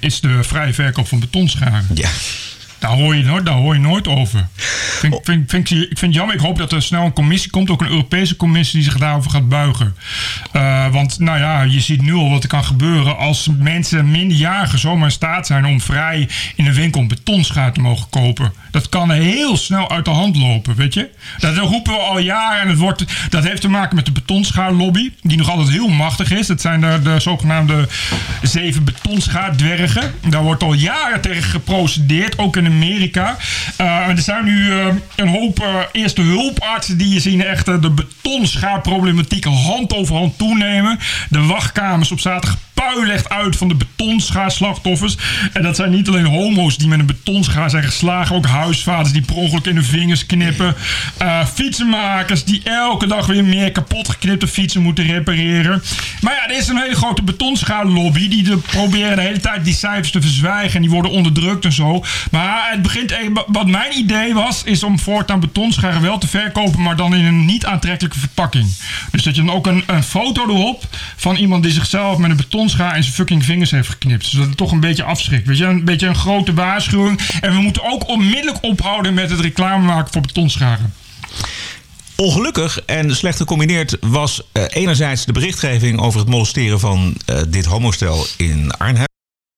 is de vrije verkoop van betonscharen. Ja. Daar hoor je, nooit, daar hoor je nooit over. Vind, vind, vind, ik- ik vind het jammer. Ik hoop dat er snel een commissie komt. Ook een Europese commissie die zich daarover gaat buigen. Eh, want nou ja, je ziet nu al wat er kan gebeuren. Als mensen minderjarigen zomaar in staat zijn om vrij in een winkel een betonschaar te mogen kopen. Dat kan heel snel uit de hand lopen, weet je. Dat roepen we al jaren. En het wordt, dat heeft te maken met de betonschaarlobby. Die nog altijd heel machtig is. Dat zijn de, de zogenaamde zeven betonschaardwergen. Daar wordt al jaren tegen geprocedeerd. Ook in Amerika. Eh, er zijn nu eh, een hoop eerste hulpartsen die je zien echt de betonschaarproblematiek hand over hand toenemen. De wachtkamers op zaterdag puilegt uit van de betonschaarslachtoffers. En dat zijn niet alleen homo's die met een betonschaar zijn geslagen. Ook huisvaders die per ongeluk in hun vingers knippen. Eh, fietsenmakers die elke dag weer meer kapot geknipte fietsen moeten repareren. Maar ja, er is een hele grote betonschaarlobby. Die de, proberen de hele tijd die cijfers te verzwijgen. En die worden onderdrukt en zo. Maar het begint, eh, wat mijn idee was, is om voortaan betonscharen wel te verkopen. Maar dan in een niet aantrekkelijke verpakking. Dus dat je dan ook een, een foto erop van iemand die zichzelf met een in zijn fucking vingers heeft geknipt. Zodat het toch een beetje afschrikt. Weet je, een beetje een grote waarschuwing. En we moeten ook onmiddellijk ophouden met het reclame maken voor betonscharen. Ongelukkig en slecht gecombineerd was eh, enerzijds de berichtgeving over het molesteren van eh, dit homostel in Arnhem.